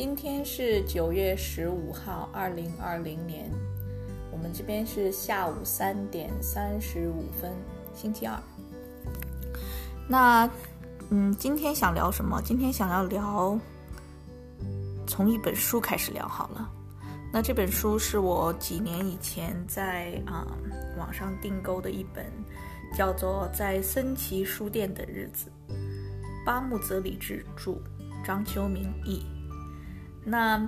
今天是九月十五号，二零二零年，我们这边是下午三点三十五分，星期二。那，嗯，今天想聊什么？今天想要聊，从一本书开始聊好了。那这本书是我几年以前在啊网上订购的一本，叫做《在森奇书店的日子》，巴木泽里治著，张秋明译。那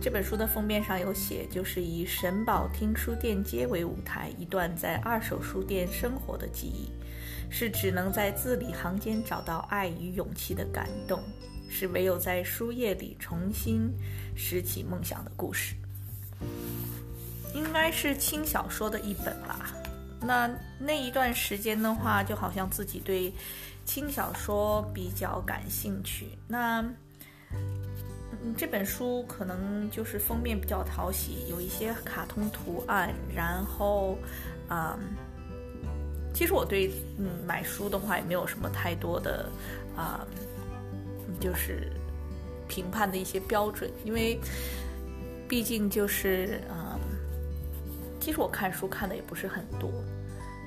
这本书的封面上有写，就是以神宝厅书店街为舞台，一段在二手书店生活的记忆，是只能在字里行间找到爱与勇气的感动，是唯有在书页里重新拾起梦想的故事。应该是轻小说的一本吧。那那一段时间的话，就好像自己对轻小说比较感兴趣。那嗯这本书可能就是封面比较讨喜，有一些卡通图案。然后，啊，其实我对嗯买书的话也没有什么太多的啊，就是评判的一些标准，因为毕竟就是嗯，其实我看书看的也不是很多。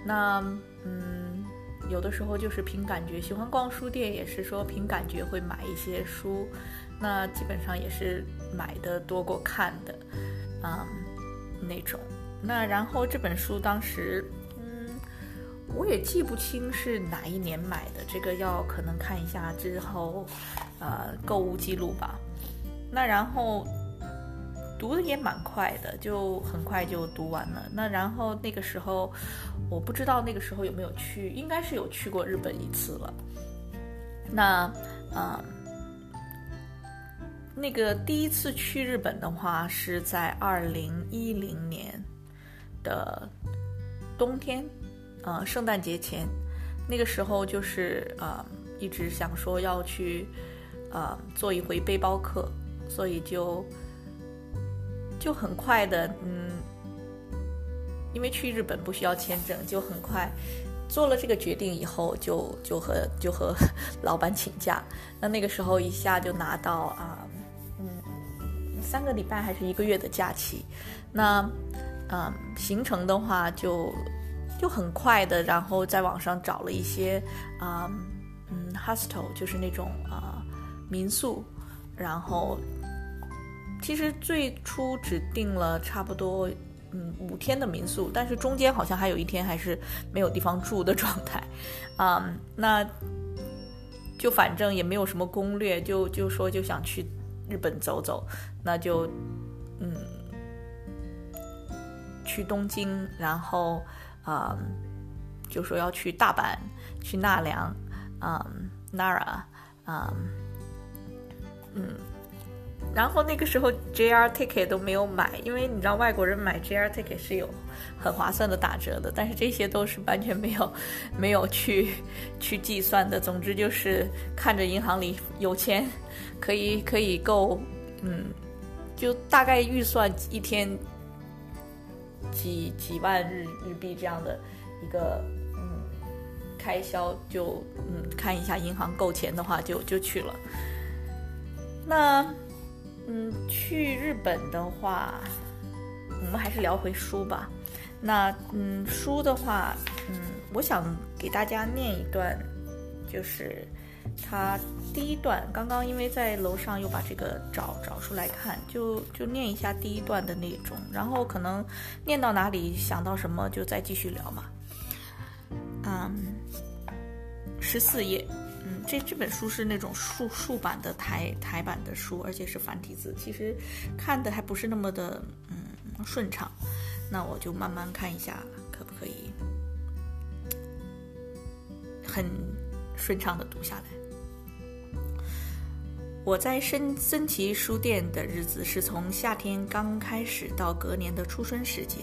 那嗯，有的时候就是凭感觉，喜欢逛书店也是说凭感觉会买一些书。那基本上也是买的多过看的，嗯，那种。那然后这本书当时，嗯，我也记不清是哪一年买的，这个要可能看一下之后，呃，购物记录吧。那然后读的也蛮快的，就很快就读完了。那然后那个时候，我不知道那个时候有没有去，应该是有去过日本一次了。那，嗯。那个第一次去日本的话，是在二零一零年的冬天，呃，圣诞节前，那个时候就是呃，一直想说要去呃做一回背包客，所以就就很快的，嗯，因为去日本不需要签证，就很快做了这个决定以后，就就和就和老板请假，那那个时候一下就拿到啊。三个礼拜还是一个月的假期，那，嗯，行程的话就就很快的，然后在网上找了一些啊，嗯，hostel 就是那种啊民宿，然后其实最初只订了差不多嗯五天的民宿，但是中间好像还有一天还是没有地方住的状态，啊，那就反正也没有什么攻略，就就说就想去。日本走走，那就，嗯，去东京，然后，啊，就说要去大阪，去奈良，啊，Nara，啊，嗯。然后那个时候 JR ticket 都没有买，因为你知道外国人买 JR ticket 是有很划算的打折的，但是这些都是完全没有没有去去计算的。总之就是看着银行里有钱，可以可以够，嗯，就大概预算一天几几万日日币这样的一个嗯开销，就嗯看一下银行够钱的话就就去了。那。嗯，去日本的话，我们还是聊回书吧。那嗯，书的话，嗯，我想给大家念一段，就是他第一段。刚刚因为在楼上又把这个找找出来看，就就念一下第一段的那种。然后可能念到哪里想到什么就再继续聊嘛。嗯，十四页。嗯，这这本书是那种竖竖版的台台版的书，而且是繁体字，其实看的还不是那么的嗯顺畅。那我就慢慢看一下，可不可以很顺畅的读下来。我在森森奇书店的日子是从夏天刚开始到隔年的初春时节，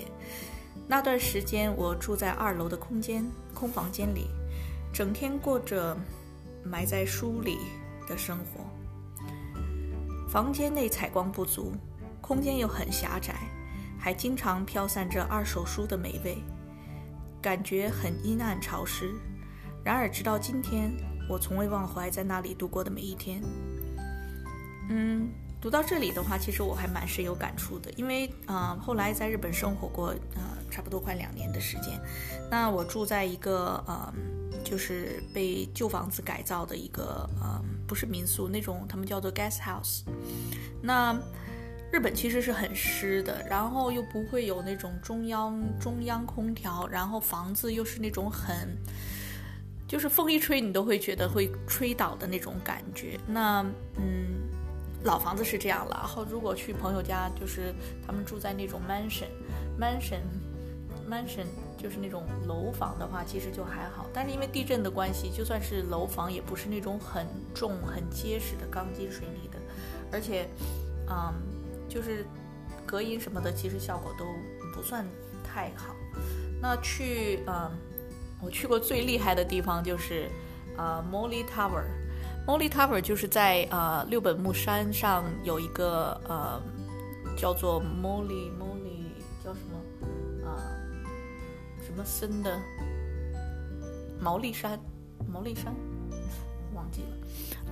那段时间我住在二楼的空间空房间里，整天过着。埋在书里的生活。房间内采光不足，空间又很狭窄，还经常飘散着二手书的霉味，感觉很阴暗潮湿。然而，直到今天，我从未忘怀在那里度过的每一天。嗯，读到这里的话，其实我还蛮深有感触的，因为呃，后来在日本生活过呃，差不多快两年的时间。那我住在一个呃，就是被旧房子改造的一个呃，不是民宿那种，他们叫做 guest house。那日本其实是很湿的，然后又不会有那种中央中央空调，然后房子又是那种很，就是风一吹你都会觉得会吹倒的那种感觉。那嗯。老房子是这样了，然后如果去朋友家，就是他们住在那种 mansion，mansion，mansion 就是那种楼房的话，其实就还好。但是因为地震的关系，就算是楼房，也不是那种很重、很结实的钢筋水泥的，而且，嗯，就是隔音什么的，其实效果都不算太好。那去，嗯，我去过最厉害的地方就是啊，Molly Tower。Molly Tower 就是在呃六本木山上有一个呃叫做 Molly Molly 叫什么啊什么森的毛利山毛利山 忘记了，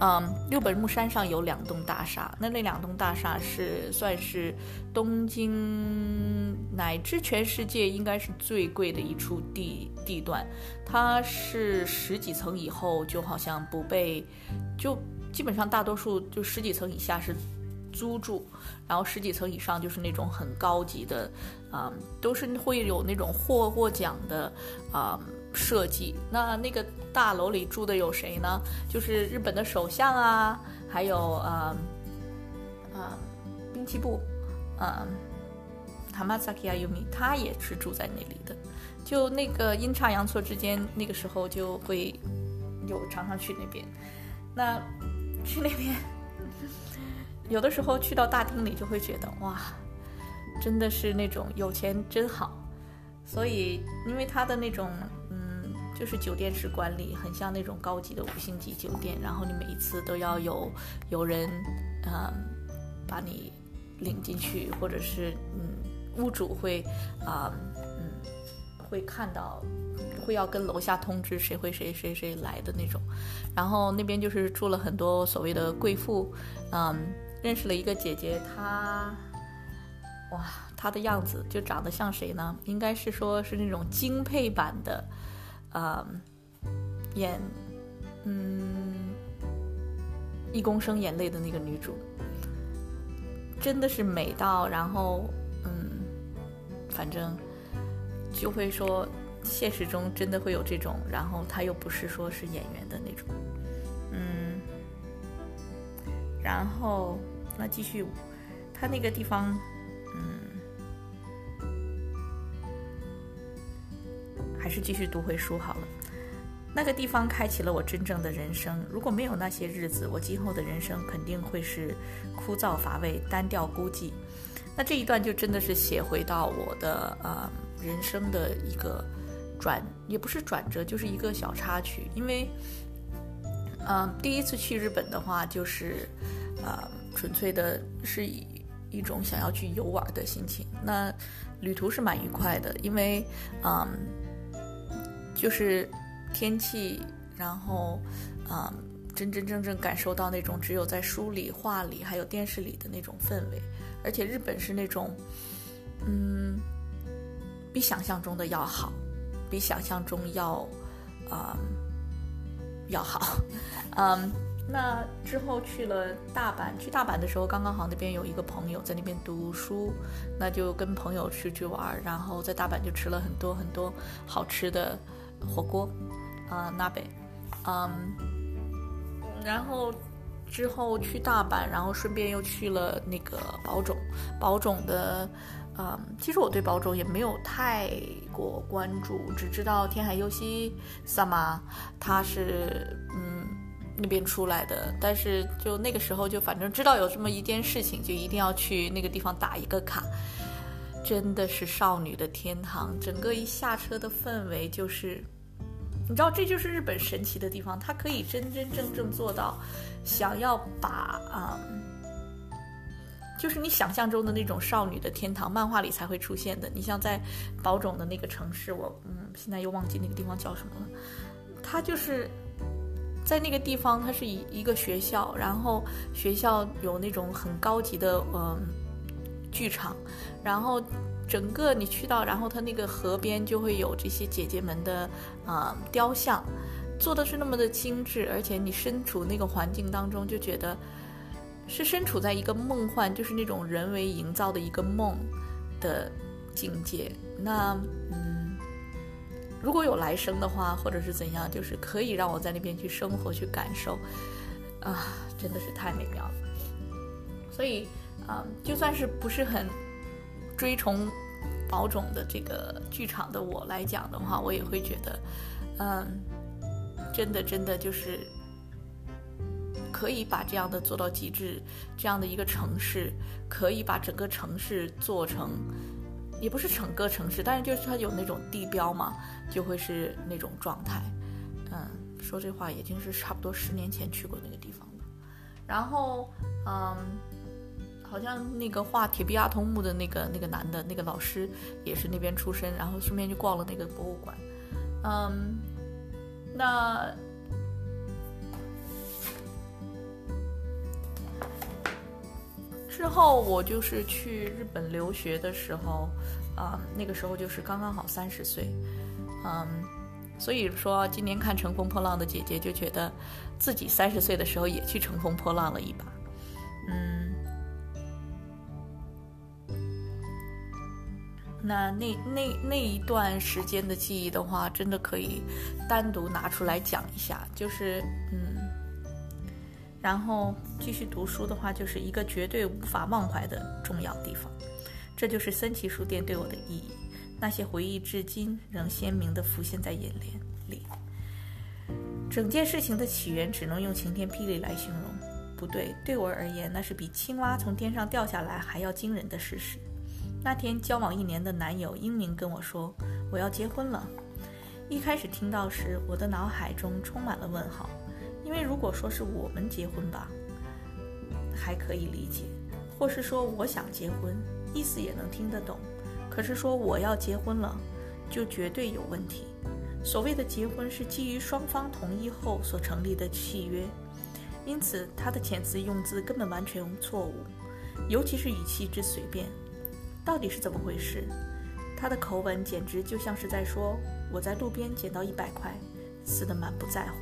嗯六本木山上有两栋大厦，那那两栋大厦是算是东京乃至全世界应该是最贵的一处地地段。它是十几层以后就好像不被，就基本上大多数就十几层以下是租住，然后十几层以上就是那种很高级的，啊，都是会有那种获过奖的啊设计。那那个大楼里住的有谁呢？就是日本的首相啊，还有啊啊滨崎步，啊，Hamasaki Ayumi，他也是住在那里的。就那个阴差阳错之间，那个时候就会有常常去那边。那去那边，有的时候去到大厅里，就会觉得哇，真的是那种有钱真好。所以，因为他的那种，就是酒店式管理，很像那种高级的五星级酒店。然后你每一次都要有有人嗯把你领进去，或者是嗯屋主会啊。嗯会看到，会要跟楼下通知谁会谁谁谁来的那种，然后那边就是住了很多所谓的贵妇，嗯，认识了一个姐姐，她，哇，她的样子就长得像谁呢？应该是说是那种精配版的，嗯，演，嗯，一公升眼泪的那个女主，真的是美到，然后，嗯，反正。就会说，现实中真的会有这种，然后她又不是说是演员的那种，嗯，然后那继续，她那个地方，嗯，还是继续读回书好了。那个地方开启了我真正的人生。如果没有那些日子，我今后的人生肯定会是枯燥乏味、单调孤寂。那这一段就真的是写回到我的呃。人生的一个转，也不是转折，就是一个小插曲。因为，嗯，第一次去日本的话，就是，呃，纯粹的是以一种想要去游玩的心情。那旅途是蛮愉快的，因为，嗯，就是天气，然后，嗯，真真正正感受到那种只有在书里、画里还有电视里的那种氛围，而且日本是那种，嗯。比想象中的要好，比想象中要，啊，要好，嗯，那之后去了大阪，去大阪的时候刚刚好那边有一个朋友在那边读书，那就跟朋友出去玩，然后在大阪就吃了很多很多好吃的火锅，啊，那北，嗯，然后之后去大阪，然后顺便又去了那个宝冢，宝冢的。嗯，其实我对宝冢也没有太过关注，只知道天海佑希萨玛他是嗯那边出来的，但是就那个时候就反正知道有这么一件事情，就一定要去那个地方打一个卡，真的是少女的天堂，整个一下车的氛围就是，你知道这就是日本神奇的地方，它可以真真正正做到想要把啊。就是你想象中的那种少女的天堂，漫画里才会出现的。你像在宝冢的那个城市，我嗯，现在又忘记那个地方叫什么了。它就是在那个地方，它是一一个学校，然后学校有那种很高级的嗯剧场，然后整个你去到，然后它那个河边就会有这些姐姐们的啊雕像，做的是那么的精致，而且你身处那个环境当中，就觉得是身处在一个梦幻，就是那种人为营造的一个梦的境界。那嗯。如果有来生的话，或者是怎样，就是可以让我在那边去生活、去感受，啊，真的是太美妙了。所以，啊，就算是不是很追崇宝冢的这个剧场的我来讲的话，我也会觉得，嗯，真的，真的就是可以把这样的做到极致，这样的一个城市，可以把整个城市做成。也不是整个城市，但是就是它有那种地标嘛，就会是那种状态。嗯，说这话已经是差不多十年前去过那个地方了。然后，嗯，好像那个画铁臂阿童木的那个那个男的那个老师也是那边出身，然后顺便就逛了那个博物馆。嗯，那之后我就是去日本留学的时候。啊，那个时候就是刚刚好三十岁，嗯，所以说今年看《乘风破浪的姐姐》，就觉得自己三十岁的时候也去乘风破浪了一把，嗯，那那那那一段时间的记忆的话，真的可以单独拿出来讲一下，就是嗯，然后继续读书的话，就是一个绝对无法忘怀的重要地方。这就是森崎书店对我的意义，那些回忆至今仍鲜明地浮现在眼帘里。整件事情的起源只能用晴天霹雳来形容，不对，对我而言，那是比青蛙从天上掉下来还要惊人的事实。那天交往一年的男友英明跟我说：“我要结婚了。”一开始听到时，我的脑海中充满了问号，因为如果说是我们结婚吧，还可以理解，或是说我想结婚。意思也能听得懂，可是说我要结婚了，就绝对有问题。所谓的结婚是基于双方同意后所成立的契约，因此他的遣词用字根本完全错误，尤其是语气之随便。到底是怎么回事？他的口吻简直就像是在说我在路边捡到一百块，似的满不在乎。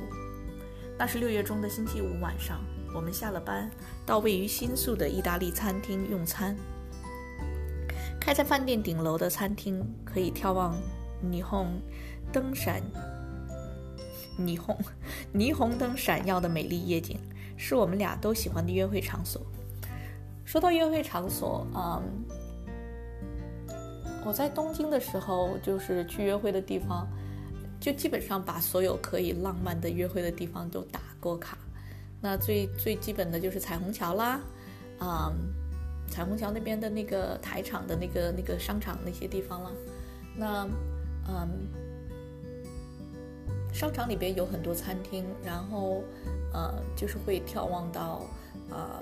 那是六月中的星期五晚上，我们下了班，到位于新宿的意大利餐厅用餐。开在饭店顶楼的餐厅，可以眺望霓虹灯闪、霓虹霓虹灯闪耀的美丽夜景，是我们俩都喜欢的约会场所。说到约会场所，嗯，我在东京的时候，就是去约会的地方，就基本上把所有可以浪漫的约会的地方都打过卡。那最最基本的就是彩虹桥啦，嗯。彩虹桥那边的那个台场的那个那个商场那些地方了，那嗯，商场里边有很多餐厅，然后呃就是会眺望到啊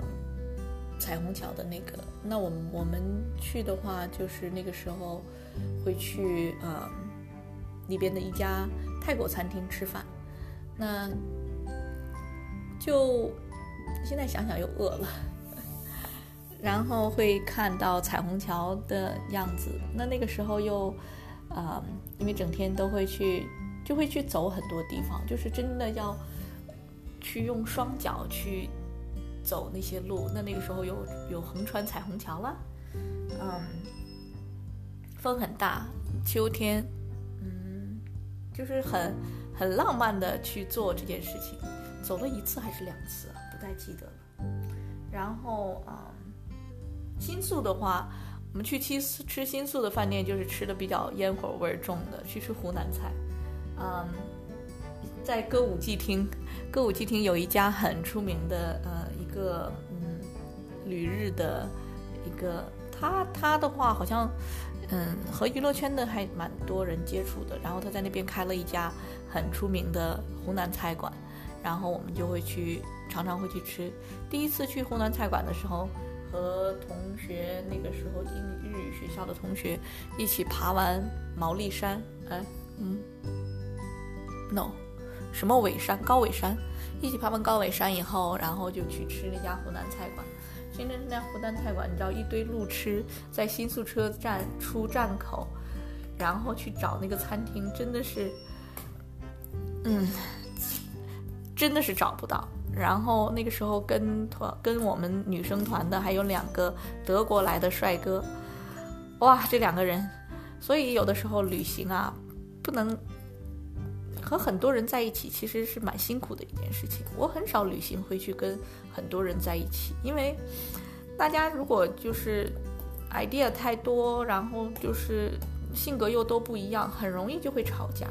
彩虹桥的那个。那我们我们去的话，就是那个时候会去啊里边的一家泰国餐厅吃饭，那就现在想想又饿了。然后会看到彩虹桥的样子，那那个时候又，啊，因为整天都会去，就会去走很多地方，就是真的要去用双脚去走那些路。那那个时候有有横穿彩虹桥了，嗯，风很大，秋天，嗯，就是很很浪漫的去做这件事情，走了一次还是两次，不太记得了。然后啊。新宿的话，我们去吃吃新宿的饭店，就是吃的比较烟火味重的，去吃湖南菜。嗯，在歌舞伎町，歌舞伎町有一家很出名的呃个嗯旅日的一个，他他的话好像嗯和娱乐圈的还蛮多人接触的，然后他在那边开了一家很出名的湖南菜馆，然后我们就会去常常会去吃。第一次去湖南菜馆的时候。和同学那个时候英日语学校的同学一起爬完毛利山，哎，嗯，no，什么尾山高尾山，一起爬完高尾山以后，然后就去吃那家湖南菜馆。去那那家湖南菜馆，你知道一堆路痴在新宿车站出站口，然后去找那个餐厅，真的是，嗯，真的是找不到。然后那个时候跟团跟我们女生团的还有两个德国来的帅哥，哇，这两个人，所以有的时候旅行啊，不能。和很多人在一起其实是蛮辛苦的一件事情。我很少旅行会去跟很多人在一起，因为大家如果就是 idea 太多，然后就是性格又都不一样，很容易就会吵架。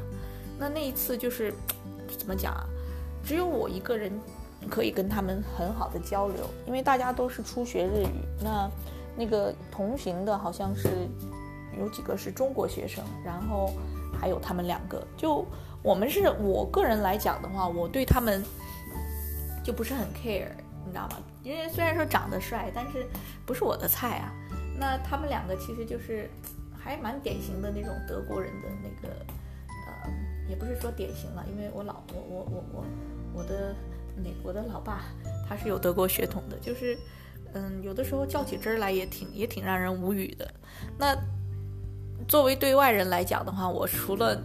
那那一次就是怎么讲啊？只有我一个人可以跟他们很好的交流，因为大家都是初学日语。那那个同行的好像是有几个是中国学生，然后还有他们两个就。我们是我个人来讲的话，我对他们就不是很 care，你知道吗？因为虽然说长得帅，但是不是我的菜啊。那他们两个其实就是还蛮典型的那种德国人的那个，呃，也不是说典型了，因为我老我我我我我的美国的老爸他是有德国血统的，就是嗯，有的时候较起真儿来也挺也挺让人无语的。那作为对外人来讲的话，我除了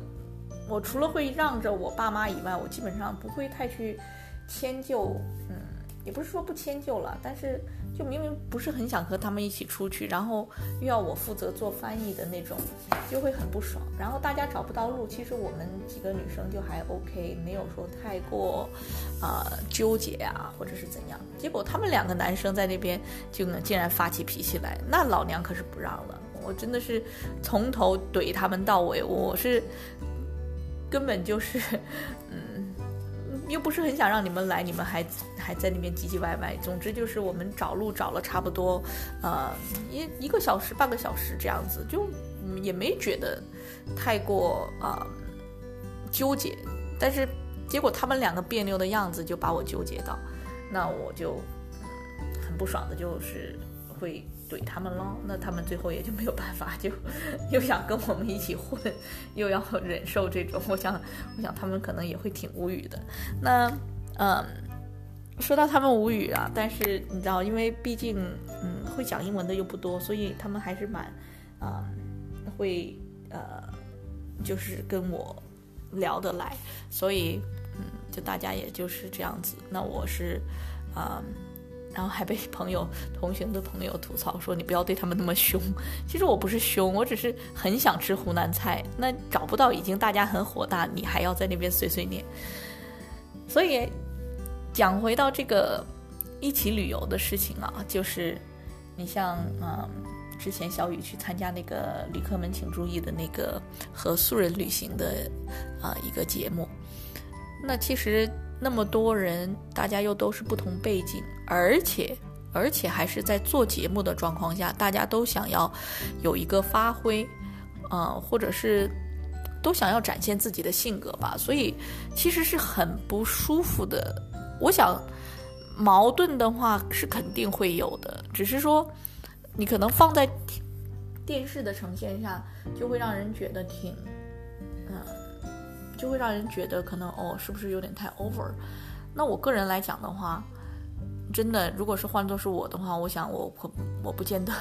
我除了会让着我爸妈以外，我基本上不会太去迁就，嗯，也不是说不迁就了，但是就明明不是很想和他们一起出去，然后又要我负责做翻译的那种，就会很不爽。然后大家找不到路，其实我们几个女生就还 OK，没有说太过，呃，纠结啊，或者是怎样。结果他们两个男生在那边就能竟然发起脾气来，那老娘可是不让了，我真的是从头怼他们到尾，我是。根本就是，嗯，又不是很想让你们来，你们还还在那边唧唧歪歪。总之就是我们找路找了差不多，呃，一一个小时、半个小时这样子，就也没觉得太过啊纠结。但是结果他们两个别扭的样子就把我纠结到，那我就很不爽的，就是会。怼他们喽，那他们最后也就没有办法，就又想跟我们一起混，又要忍受这种。我想，我想他们可能也会挺无语的。那，嗯，说到他们无语啊，但是你知道，因为毕竟，嗯，会讲英文的又不多，所以他们还是蛮，啊，会呃，就是跟我聊得来，所以，嗯，就大家也就是这样子。那我是，啊。然后还被 朋友、同学的朋友吐槽说：“你不要对他们那么凶。”其实我不是凶，我只是很想吃湖南菜。那找不到，已经大家很火大，你还要在那边碎碎念。所以讲回到这个一起旅游的事情啊，就是你像嗯，之前小雨去参加那个旅客们请注意的那个和素人旅行的啊一个节目，那其实。那么多人，大家又都是不同背景，而且而且还是在做节目的状况下，大家都想要有一个发挥，呃，或者是都想要展现自己的性格吧，所以其实是很不舒服的。我想矛盾的话是肯定会有的，只是说你可能放在电视的呈现下，就会让人觉得挺，就会让人觉得可能哦，是不是有点太 over？那我个人来讲的话，真的，如果是换作是我的话，我想我我我不见得，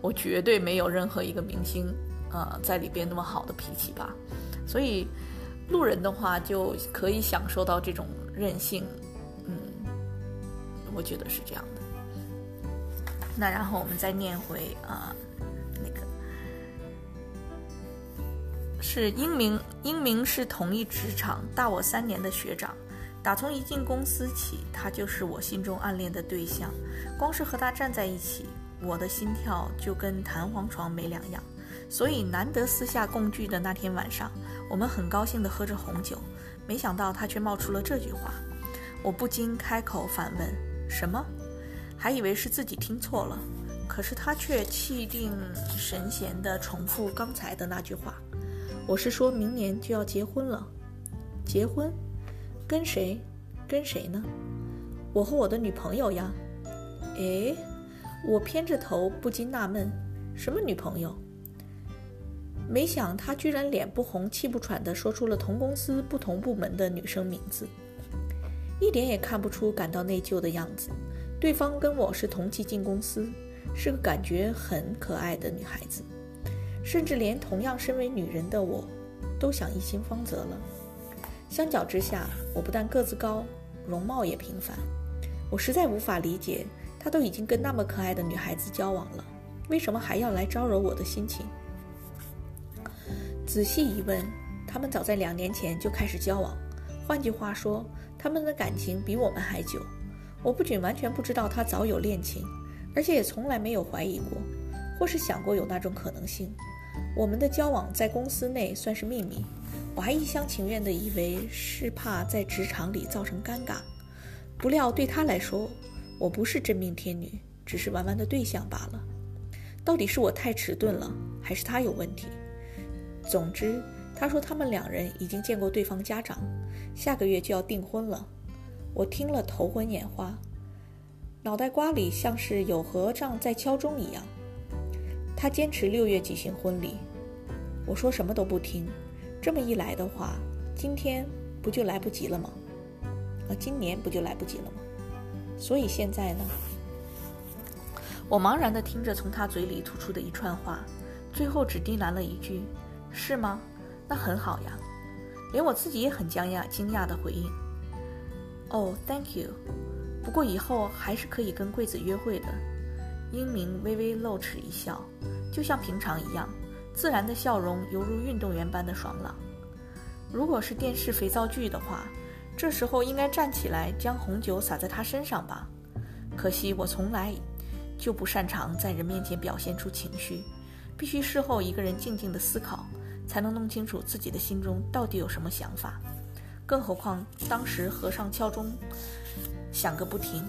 我绝对没有任何一个明星呃在里边那么好的脾气吧。所以路人的话就可以享受到这种任性，嗯，我觉得是这样的。那然后我们再念回啊。那个是英明，英明是同一职场，大我三年的学长。打从一进公司起，他就是我心中暗恋的对象。光是和他站在一起，我的心跳就跟弹簧床没两样。所以难得私下共聚的那天晚上，我们很高兴地喝着红酒。没想到他却冒出了这句话，我不禁开口反问：“什么？”还以为是自己听错了，可是他却气定神闲地重复刚才的那句话。我是说明年就要结婚了，结婚，跟谁？跟谁呢？我和我的女朋友呀。诶，我偏着头，不禁纳闷，什么女朋友？没想他居然脸不红气不喘地说出了同公司不同部门的女生名字。一点也看不出感到内疚的样子。对方跟我是同期进公司，是个感觉很可爱的女孩子，甚至连同样身为女人的我，都想一心芳泽了。相较之下，我不但个子高，容貌也平凡。我实在无法理解，他都已经跟那么可爱的女孩子交往了，为什么还要来招惹我的心情？仔细一问，他们早在两年前就开始交往。换句话说，他们的感情比我们还久。我不仅完全不知道他早有恋情，而且也从来没有怀疑过，或是想过有那种可能性。我们的交往在公司内算是秘密，我还一厢情愿地以为是怕在职场里造成尴尬。不料对他来说，我不是真命天女，只是玩玩的对象罢了。到底是我太迟钝了，还是他有问题？总之，他说他们两人已经见过对方家长，下个月就要订婚了。我听了头昏眼花，脑袋瓜里像是有和尚在敲钟一样。他坚持六月举行婚礼，我说什么都不听。这么一来的话，今天不就来不及了吗？啊，今年不就来不及了吗？所以现在呢？我茫然地听着从他嘴里吐出的一串话，最后只低喃了一句。是吗？那很好呀。连我自己也很惊讶，惊讶的回应：“哦，Thank you。不过以后还是可以跟贵子约会的。”英明微微露齿一笑，就像平常一样，自然的笑容犹如运动员般的爽朗。如果是电视肥皂剧的话，这时候应该站起来将红酒洒在他身上吧？可惜我从来就不擅长在人面前表现出情绪，必须事后一个人静静的思考。才能弄清楚自己的心中到底有什么想法，更何况当时和尚敲钟响个不停。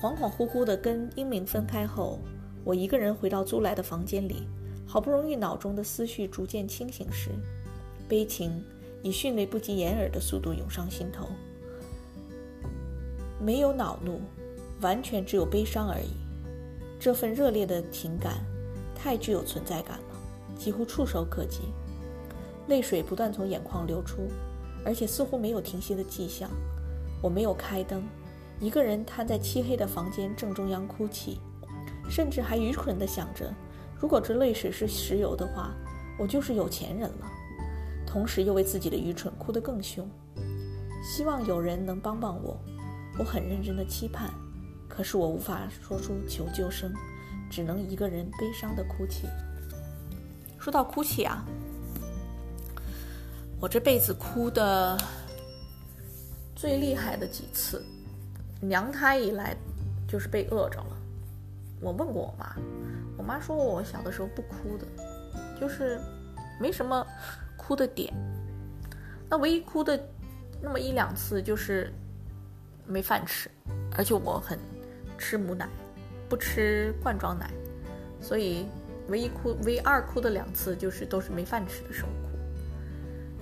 恍恍惚惚地跟英明分开后，我一个人回到租来的房间里，好不容易脑中的思绪逐渐清醒时，悲情以迅雷不及掩耳的速度涌上心头。没有恼怒，完全只有悲伤而已。这份热烈的情感，太具有存在感了。几乎触手可及，泪水不断从眼眶流出，而且似乎没有停息的迹象。我没有开灯，一个人瘫在漆黑的房间正中央哭泣，甚至还愚蠢地想着：如果这泪水是石油的话，我就是有钱人了。同时又为自己的愚蠢哭得更凶，希望有人能帮帮我。我很认真地期盼，可是我无法说出求救声，只能一个人悲伤地哭泣。说到哭泣啊，我这辈子哭的最厉害的几次，娘胎以来就是被饿着了。我问过我妈，我妈说我小的时候不哭的，就是没什么哭的点。那唯一哭的那么一两次就是没饭吃，而且我很吃母奶，不吃罐装奶，所以。唯一哭，唯二哭的两次就是都是没饭吃的时候哭。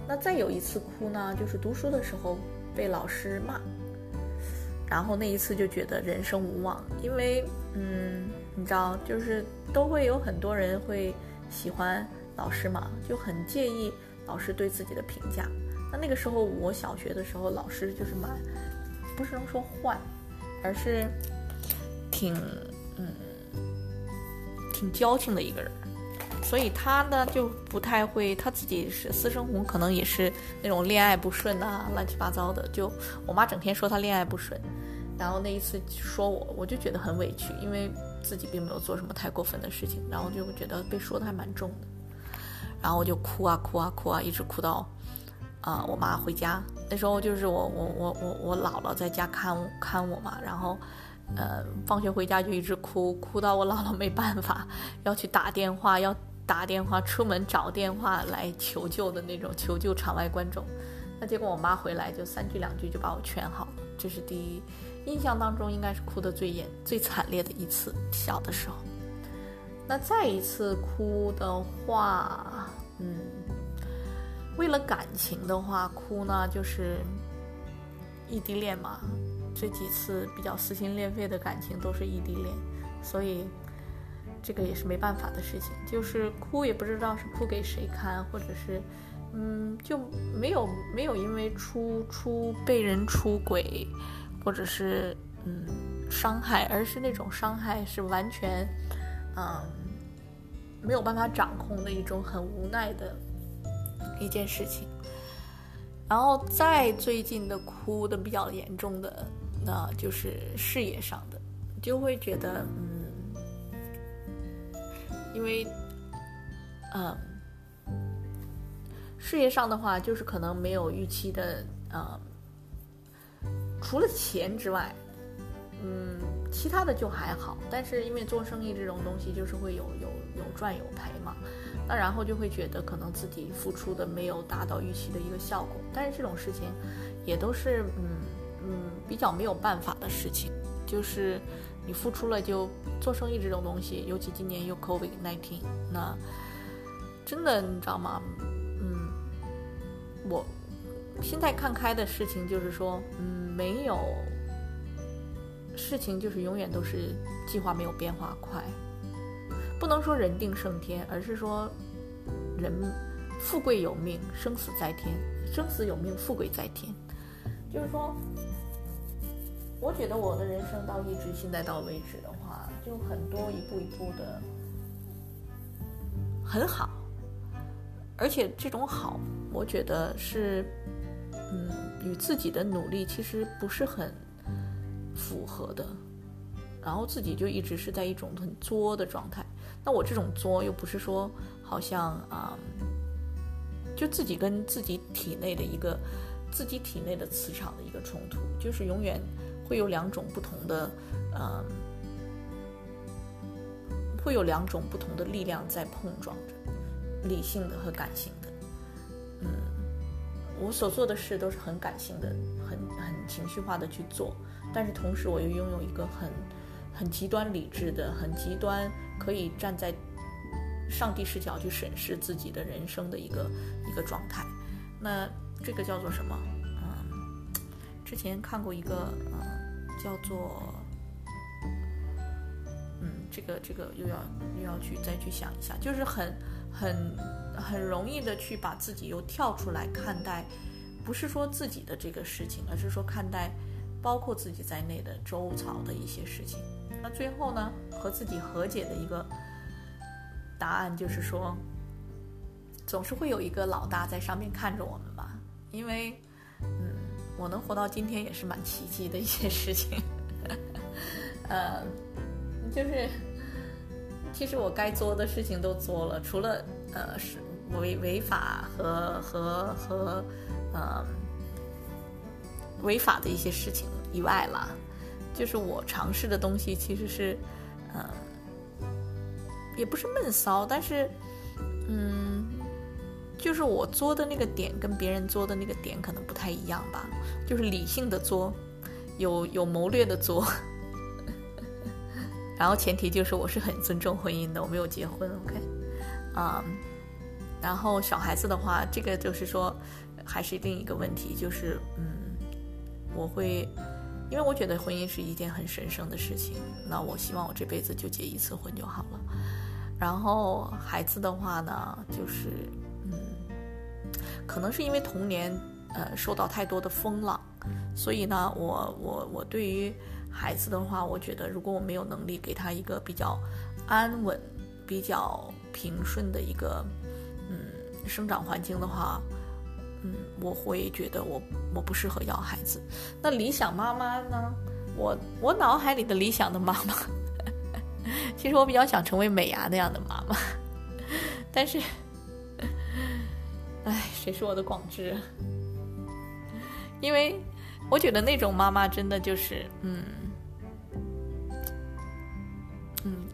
那再有一次哭呢，就是读书的时候被老师骂，然后那一次就觉得人生无望，因为嗯，你知道，就是都会有很多人会喜欢老师嘛，就很介意老师对自己的评价。那那个时候我小学的时候，老师就是蛮，不是能说坏，而是挺嗯。挺矫情的一个人，所以他呢就不太会，他自己是私生活可能也是那种恋爱不顺啊，乱七八糟的。就我妈整天说他恋爱不顺，然后那一次说我，我就觉得很委屈，因为自己并没有做什么太过分的事情，然后就觉得被说的还蛮重的，然后我就哭啊哭啊哭啊，一直哭到啊我妈回家。那时候就是我我我我我姥姥在家看看我嘛，然后。呃，放学回家就一直哭，哭到我姥姥没办法，要去打电话，要打电话出门找电话来求救的那种，求救场外观众。那结果我妈回来就三句两句就把我劝好了。这是第一，印象当中应该是哭得最严、最惨烈的一次，小的时候。那再一次哭的话，嗯，为了感情的话哭呢，就是异地恋嘛。这几次比较撕心裂肺的感情都是异地恋，所以这个也是没办法的事情。就是哭也不知道是哭给谁看，或者是嗯，就没有没有因为出出被人出轨，或者是嗯伤害，而是那种伤害是完全嗯没有办法掌控的一种很无奈的一件事情。然后再最近的哭的比较严重的，那就是事业上的，就会觉得嗯，因为嗯。事业上的话，就是可能没有预期的，呃，除了钱之外，嗯，其他的就还好。但是因为做生意这种东西，就是会有有有赚有赔嘛，那然后就会觉得可能自己付出的没有达到预期的一个效果。但是这种事情，也都是嗯嗯比较没有办法的事情，就是你付出了就做生意这种东西，尤其今年又 COVID nineteen，那真的你知道吗？嗯我心态看开的事情就是说，嗯，没有事情就是永远都是计划没有变化快，不能说人定胜天，而是说人富贵有命，生死在天，生死有命，富贵在天。就是说，我觉得我的人生到一直现在到为止的话，就很多一步一步的很好。而且这种好，我觉得是，嗯，与自己的努力其实不是很符合的，然后自己就一直是在一种很作的状态。那我这种作又不是说好像啊，就自己跟自己体内的一个自己体内的磁场的一个冲突，就是永远会有两种不同的，呃，会有两种不同的力量在碰撞着。理性的和感性的，嗯，我所做的事都是很感性的，很很情绪化的去做，但是同时我又拥有一个很很极端理智的、很极端可以站在上帝视角去审视自己的人生的一个一个状态。那这个叫做什么？嗯，之前看过一个，嗯，叫做，嗯，这个这个又要又要去再去想一下，就是很。很很容易的去把自己又跳出来看待，不是说自己的这个事情，而是说看待包括自己在内的周遭的一些事情。那最后呢，和自己和解的一个答案就是说，总是会有一个老大在上面看着我们吧。因为，我能活到今天也是蛮奇迹的一些事情。呃，就是。其实我该做的事情都做了，除了呃是违违法和和和呃违法的一些事情以外啦，就是我尝试的东西其实是嗯也不是闷骚，但是嗯就是我作的那个点跟别人作的那个点可能不太一样吧，就是理性的作，有有谋略的作。然后前提就是我是很尊重婚姻的，我没有结婚，OK，啊，然后小孩子的话，这个就是说还是另一个问题，就是嗯，我会，因为我觉得婚姻是一件很神圣的事情，那我希望我这辈子就结一次婚就好了。然后孩子的话呢，就是，可能是因为童年呃受到太多的风浪，所以呢，我我我对于。孩子的话，我觉得如果我没有能力给他一个比较安稳、比较平顺的一个嗯生长环境的话，嗯，我会觉得我我不适合要孩子。那理想妈妈呢？我我脑海里的理想的妈妈，其实我比较想成为美伢那样的妈妈，但是，哎，谁是我的广志？因为我觉得那种妈妈真的就是嗯。嗯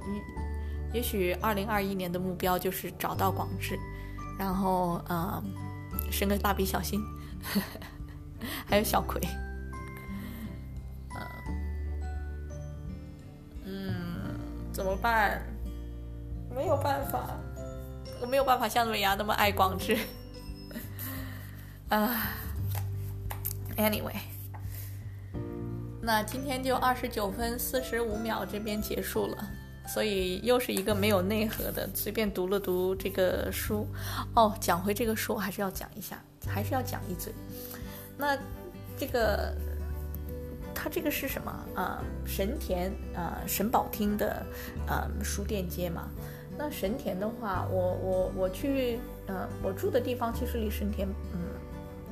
也许二零二一年的目标就是找到广志，然后嗯，生个蜡笔小新，还有小葵，嗯，怎么办？没有办法，我没有办法像瑞亚那么爱广志，啊，anyway，那今天就二十九分四十五秒这边结束了。所以又是一个没有内核的，随便读了读这个书。哦，讲回这个书，还是要讲一下，还是要讲一嘴。那这个，它这个是什么啊？神田啊，神保町的呃书店街嘛。那神田的话，我我我去，呃，我住的地方其实离神田，嗯，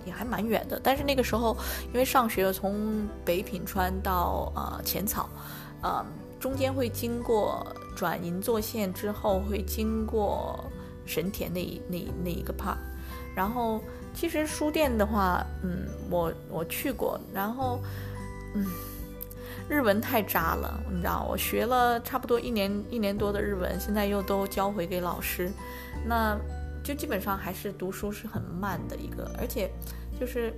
也还蛮远的。但是那个时候，因为上学从北品川到呃浅草，呃，中间会经过转银座线之后，会经过神田那那那一个 part。然后其实书店的话，嗯，我我去过，然后，嗯。日文太渣了，你知道，我学了差不多一年一年多的日文，现在又都交回给老师，那就基本上还是读书是很慢的一个，而且就是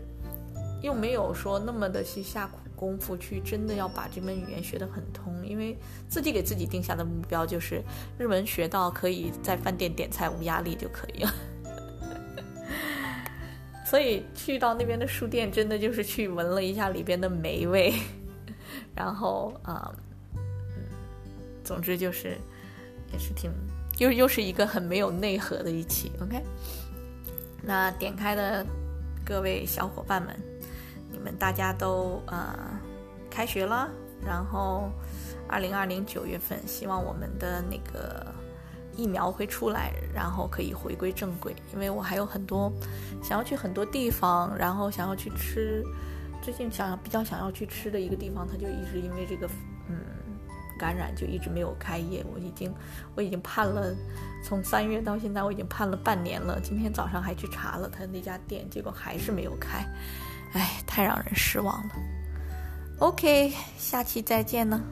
又没有说那么的去下苦功夫去真的要把这门语言学得很通，因为自己给自己定下的目标就是日文学到可以在饭店点菜无压力就可以了，所以去到那边的书店真的就是去闻了一下里边的霉味。然后啊，嗯，总之就是，也是挺，又又是一个很没有内核的一期，OK。那点开的各位小伙伴们，你们大家都呃开学了，然后二零二零九月份，希望我们的那个疫苗会出来，然后可以回归正轨，因为我还有很多想要去很多地方，然后想要去吃。最近想要比较想要去吃的一个地方，它就一直因为这个嗯感染就一直没有开业。我已经我已经盼了，从三月到现在我已经盼了半年了。今天早上还去查了他那家店，结果还是没有开，哎，太让人失望了。OK，下期再见呢。